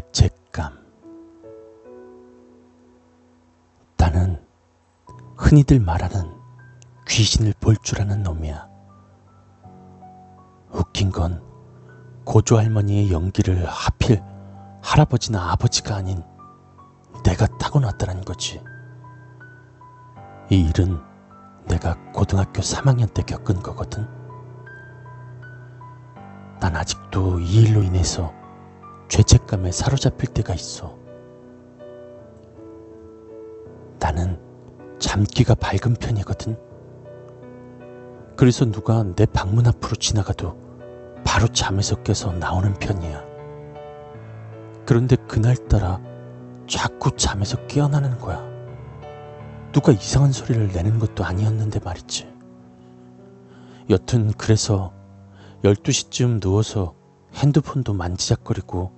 죄책감. 나는 흔히들 말하는 귀신을 볼 줄 아는 놈이야. 웃긴 건 고조 할머니의 연기를 하필 할아버지나 아버지가 아닌 내가 타고났다는 거지. 이 일은 내가 고등학교 3학년 때 겪은 거거든. 난 아직도 이 일로 인해서 죄책감에 사로잡힐 때가 있어. 나는 잠기가 밝은 편이거든. 그래서 누가 내 방문 앞으로 지나가도 바로 잠에서 깨서 나오는 편이야. 그런데 그날따라 자꾸 잠에서 깨어나는 거야. 누가 이상한 소리를 내는 것도 아니었는데 말이지. 여튼 그래서 12시쯤 누워서 핸드폰도 만지작거리고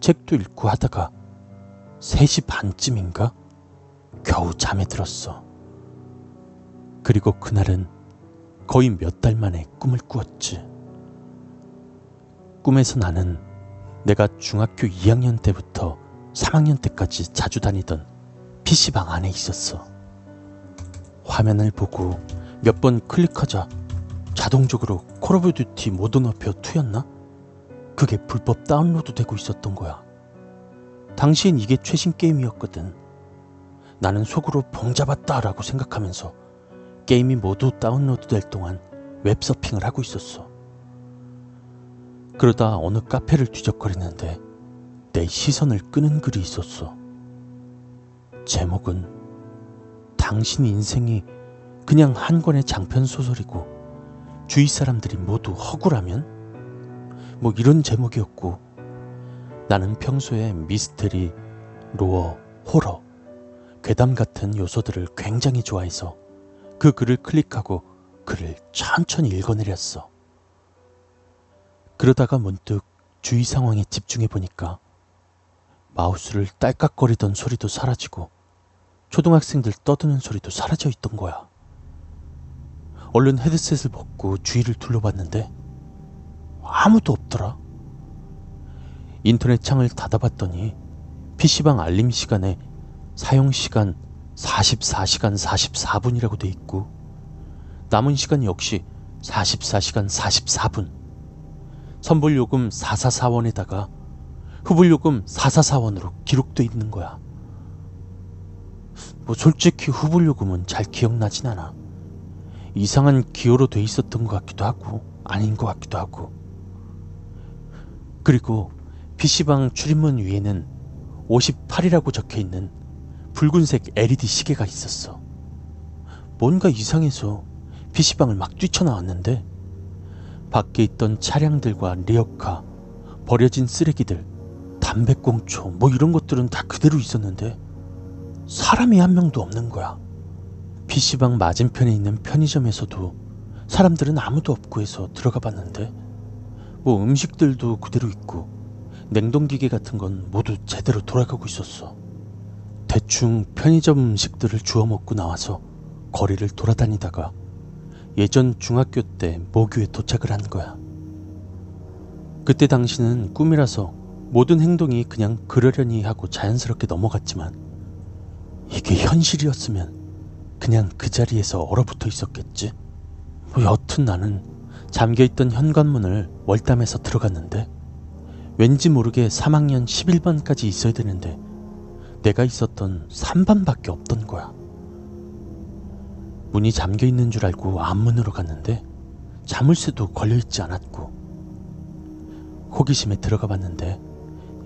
책도 읽고 하다가 3시 반쯤인가? 겨우 잠에 들었어. 그리고 그날은 거의 몇 달 만에 꿈을 꾸었지. 꿈에서 나는 내가 중학교 2학년 때부터 3학년 때까지 자주 다니던 PC방 안에 있었어. 화면을 보고 몇 번 클릭하자 자동적으로 Call of Duty Modern Warfare 2였나? 그게 불법 다운로드 되고 있었던 거야. 당시엔 이게 최신 게임이었거든. 나는 속으로 봉 잡았다 라고 생각하면서 게임이 모두 다운로드 될 동안 웹서핑을 하고 있었어. 그러다 어느 카페를 뒤적거리는데 내 시선을 끄는 글이 있었어. 제목은 당신 인생이 그냥 한 권의 장편 소설이고 주위 사람들이 모두 허구라면? 뭐 이런 제목이었고 나는 평소에 미스테리, 로어, 호러, 괴담 같은 요소들을 굉장히 좋아해서 그 글을 클릭하고 글을 천천히 읽어내렸어. 그러다가 문득 주위 상황에 집중해 보니까 마우스를 딸깍거리던 소리도 사라지고 초등학생들 떠드는 소리도 사라져 있던 거야. 얼른 헤드셋을 벗고 주위를 둘러봤는데 아무도 없더라. 인터넷 창을 닫아봤더니 PC방 알림 시간에 사용 시간 44시간 44분이라고 돼 있고 남은 시간 역시 44시간 44분. 선불 요금 444원에다가 후불 요금 444원으로 기록돼 있는 거야. 뭐 솔직히 후불 요금은 잘 기억나진 않아. 이상한 기호로 돼 있었던 것 같기도 하고 아닌 것 같기도 하고. 그리고 PC방 출입문 위에는 58이라고 적혀 있는 붉은색 LED 시계가 있었어. 뭔가 이상해서 PC방을 막 뛰쳐나왔는데 밖에 있던 차량들과 리어카, 버려진 쓰레기들, 담배꽁초 뭐 이런 것들은 다 그대로 있었는데 사람이 한 명도 없는 거야. PC방 맞은편에 있는 편의점에서도 사람들은 아무도 없고 해서 들어가 봤는데 뭐 음식들도 그대로 있고 냉동기계 같은 건 모두 제대로 돌아가고 있었어. 대충 편의점 음식들을 주워 먹고 나와서 거리를 돌아다니다가 예전 중학교 때 모교에 도착을 한 거야. 그때 당시는 꿈이라서 모든 행동이 그냥 그러려니 하고 자연스럽게 넘어갔지만 이게 현실이었으면 그냥 그 자리에서 얼어붙어 있었겠지. 뭐 여튼 나는 잠겨있던 현관문을 월담해서 들어갔는데 왠지 모르게 3학년 11반까지 있어야 되는데 내가 있었던 3반밖에 없던 거야. 문이 잠겨 있는 줄 알고 앞문으로 갔는데 자물쇠도 걸려 있지 않았고 호기심에 들어가 봤는데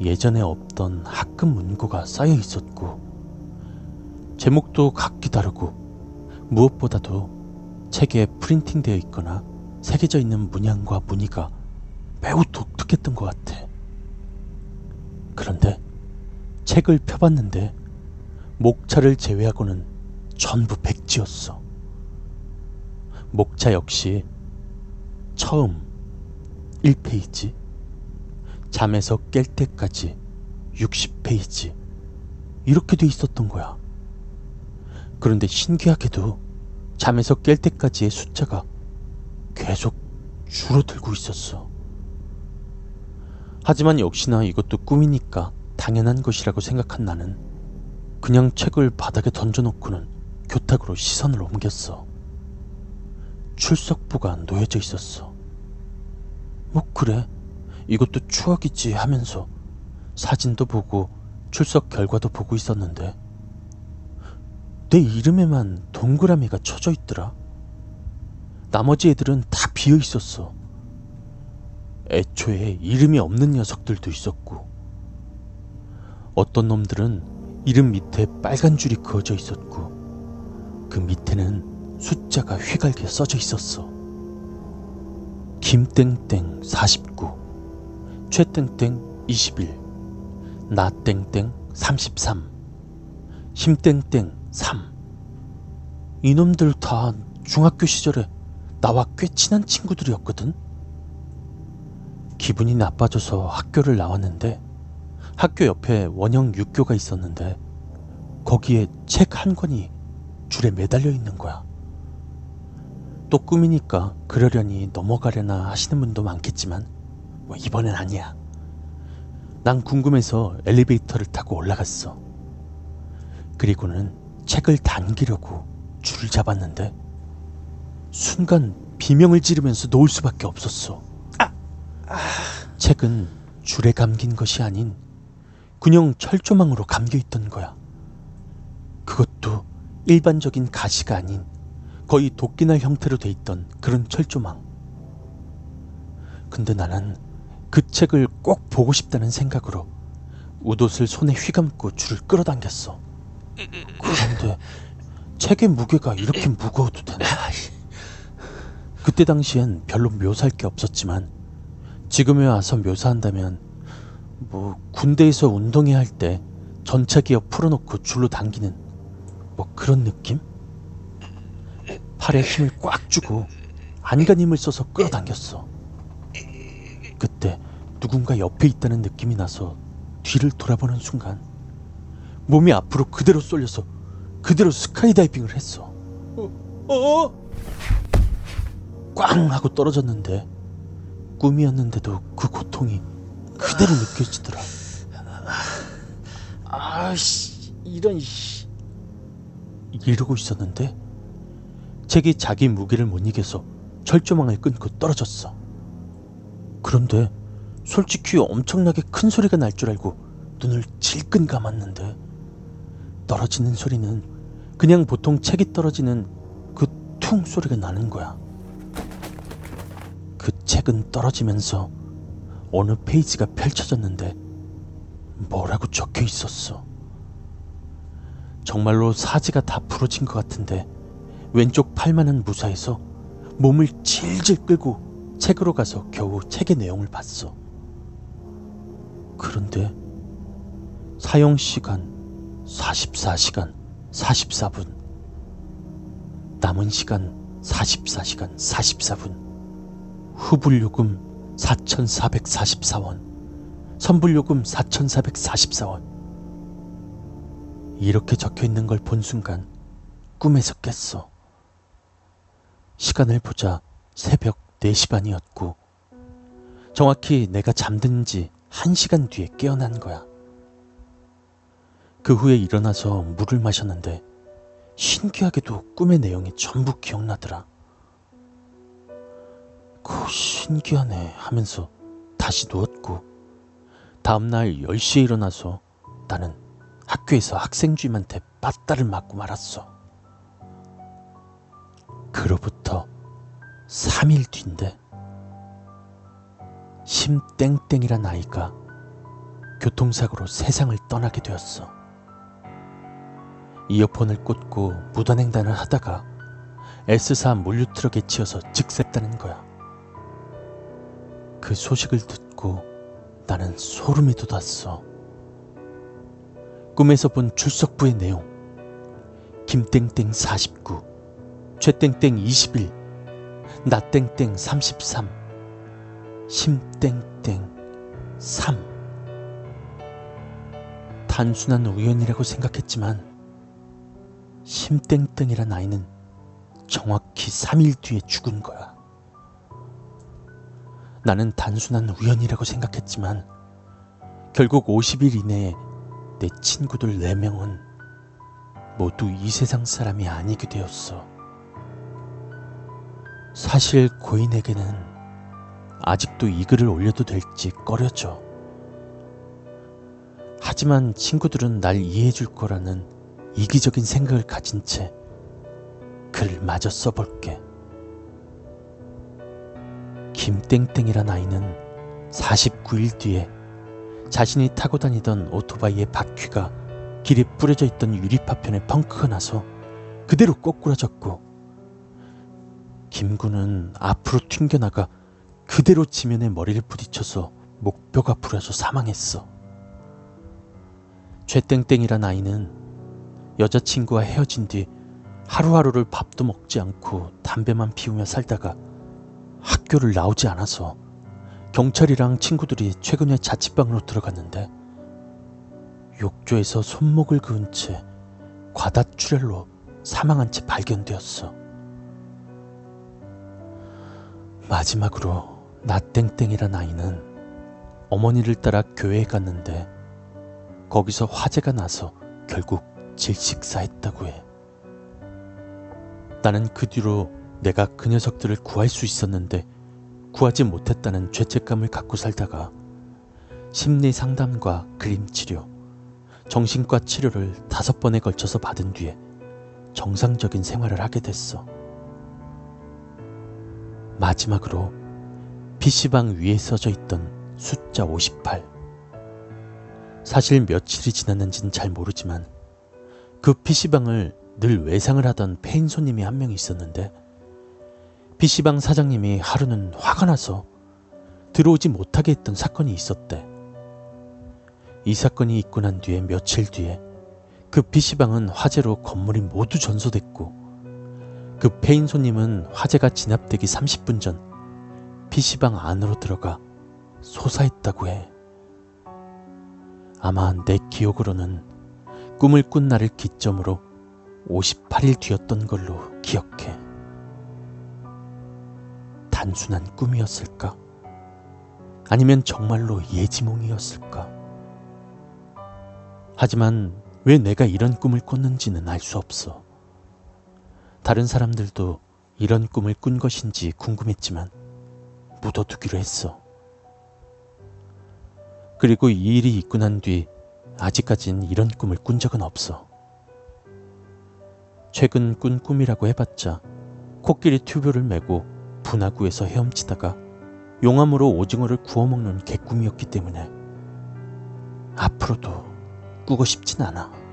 예전에 없던 학급 문구가 쌓여 있었고 제목도 각기 다르고 무엇보다도 책에 프린팅되어 있거나 새겨져 있는 문양과 무늬가 매우 독특했던 것 같아. 그런데 책을 펴봤는데 목차를 제외하고는 전부 백지였어. 목차 역시 처음 1페이지, 잠에서 깰 때까지 60페이지, 이렇게 돼 있었던 거야. 그런데 신기하게도 잠에서 깰 때까지의 숫자가 계속 줄어들고 있었어. 하지만 역시나 이것도 꿈이니까 당연한 것이라고 생각한 나는 그냥 책을 바닥에 던져놓고는 교탁으로 시선을 옮겼어. 출석부가 놓여져 있었어. 뭐 그래 이것도 추억이지 하면서 사진도 보고 출석 결과도 보고 있었는데 내 이름에만 동그라미가 쳐져 있더라. 나머지 애들은 다 비어 있었어. 애초에 이름이 없는 녀석들도 있었고, 어떤 놈들은 이름 밑에 빨간 줄이 그어져 있었고, 그 밑에는 숫자가 휘갈게 써져 있었어. 김땡땡 49, 최땡땡 21, 나땡땡 33, 힘땡땡 3. 이놈들 다 중학교 시절에 나와 꽤 친한 친구들이었거든. 기분이 나빠져서 학교를 나왔는데 학교 옆에 원형 육교가 있었는데 거기에 책 한 권이 줄에 매달려 있는 거야. 또 꿈이니까 그러려니 넘어가려나 하시는 분도 많겠지만 뭐 이번엔 아니야. 난 궁금해서 엘리베이터를 타고 올라갔어. 그리고는 책을 당기려고 줄을 잡았는데 순간 비명을 지르면서 놓을 수밖에 없었어. 아, 아. 책은 줄에 감긴 것이 아닌 그냥 철조망으로 감겨 있던 거야. 그것도 일반적인 가시가 아닌 거의 도끼날 형태로 돼 있던 그런 철조망. 근데 나는 그 책을 꼭 보고 싶다는 생각으로 웃옷을 손에 휘감고 줄을 끌어당겼어. 그런데 책의 무게가 이렇게 무거워도 되나? 그때 당시엔 별로 묘사할 게 없었지만 지금에 와서 묘사한다면 뭐 군대에서 운동회 할 때 전차 기어 풀어놓고 줄로 당기는 뭐 그런 느낌? 팔에 힘을 꽉 주고 안간 힘을 써서 끌어당겼어. 그때 누군가 옆에 있다는 느낌이 나서 뒤를 돌아보는 순간 몸이 앞으로 그대로 쏠려서 그대로 스카이다이빙을 했어. 어? 어? 꽝 하고 떨어졌는데 꿈이었는데도 그 고통이 그대로 느껴지더라. 아씨 이런 씨 이러고 있었는데 책이 자기 무게를 못 이겨서 철조망을 끊고 떨어졌어. 그런데 솔직히 엄청나게 큰 소리가 날 줄 알고 눈을 질끈 감았는데 떨어지는 소리는 그냥 보통 책이 떨어지는 그 퉁 소리가 나는 거야. 그 책은 떨어지면서 어느 페이지가 펼쳐졌는데 뭐라고 적혀 있었어. 정말로 사지가 다 부러진 것 같은데 왼쪽 팔만한 무사해서 몸을 질질 끌고 책으로 가서 겨우 책의 내용을 봤어. 그런데 사용 시간 44시간 44분 남은 시간 44시간 44분 후불요금 4,444원 선불요금 4,444원 이렇게 적혀 있는 걸 본 순간 꿈에서 깼어. 시간을 보자 새벽 4시 반이었고 정확히 내가 잠든 지 1시간 뒤에 깨어난 거야. 그 후에 일어나서 물을 마셨는데 신기하게도 꿈의 내용이 전부 기억나더라. 그 신기하네 하면서 다시 누웠고 다음날 10시에 일어나서 나는 학교에서 학생 주임한테 빠따를 맞고 말았어. 그로부터 3일 뒤인데 심땡땡이란 아이가 교통사고로 세상을 떠나게 되었어. 이어폰을 꽂고 무단횡단을 하다가 S사 물류트럭에 치여서 즉사했다는 거야. 그 소식을 듣고 나는 소름이 돋았어. 꿈에서 본 출석부의 내용. 김땡땡 49, 최땡땡 21, 나땡땡 33, 심땡땡 3. 단순한 우연이라고 생각했지만 심땡땡이란 아이는 정확히 3일 뒤에 죽은 거야. 나는 단순한 우연이라고 생각했지만 결국 50일 이내에 내 친구들 4명은 모두 이 세상 사람이 아니게 되었어. 사실 고인에게는 아직도 이 글을 올려도 될지 꺼려져. 하지만 친구들은 날 이해해 줄 거라는 이기적인 생각을 가진 채 글을 마저 써볼게. 김땡땡이란 아이는 49일 뒤에 자신이 타고 다니던 오토바이의 바퀴가 길에 뿌려져 있던 유리파편에 펑크가 나서 그대로 꼬꾸라졌고 김구는 앞으로 튕겨나가 그대로 지면에 머리를 부딪혀서 목뼈가 부러져 사망했어. 죄땡땡이란 아이는 여자친구와 헤어진 뒤 하루하루를 밥도 먹지 않고 담배만 피우며 살다가 학교를 나오지 않아서 경찰이랑 친구들이 최근에 자취방으로 들어갔는데 욕조에서 손목을 그은 채 과다출혈로 사망한 채 발견되었어. 마지막으로 나땡땡이란 아이는 어머니를 따라 교회에 갔는데 거기서 화재가 나서 결국 질식사했다고 해. 나는 그 뒤로 내가 그 녀석들을 구할 수 있었는데 구하지 못했다는 죄책감을 갖고 살다가 심리 상담과 그림 치료, 정신과 치료를 다섯 번에 걸쳐서 받은 뒤에 정상적인 생활을 하게 됐어. 마지막으로 PC방 위에 써져 있던 숫자 58. 사실 며칠이 지났는지는 잘 모르지만 그 PC방을 늘 외상을 하던 페인 손님이 한 명 있었는데 PC방 사장님이 하루는 화가 나서 들어오지 못하게 했던 사건이 있었대. 이 사건이 있고 난 뒤에 며칠 뒤에 그 PC방은 화재로 건물이 모두 전소됐고 그 페인 손님은 화재가 진압되기 30분 전 PC방 안으로 들어가 소사했다고 해. 아마 내 기억으로는 꿈을 꾼 날을 기점으로 58일 뒤였던 걸로 기억해. 단순한 꿈이었을까? 아니면 정말로 예지몽이었을까? 하지만 왜 내가 이런 꿈을 꿨는지는 알 수 없어. 다른 사람들도 이런 꿈을 꾼 것인지 궁금했지만 묻어두기로 했어. 그리고 이 일이 있고 난 뒤 아직까진 이런 꿈을 꾼 적은 없어. 최근 꾼 꿈이라고 해봤자 코끼리 튜브를 메고 분화구에서 헤엄치다가 용암으로 오징어를 구워 먹는 개꿈이었기 때문에 앞으로도 꾸고 싶진 않아.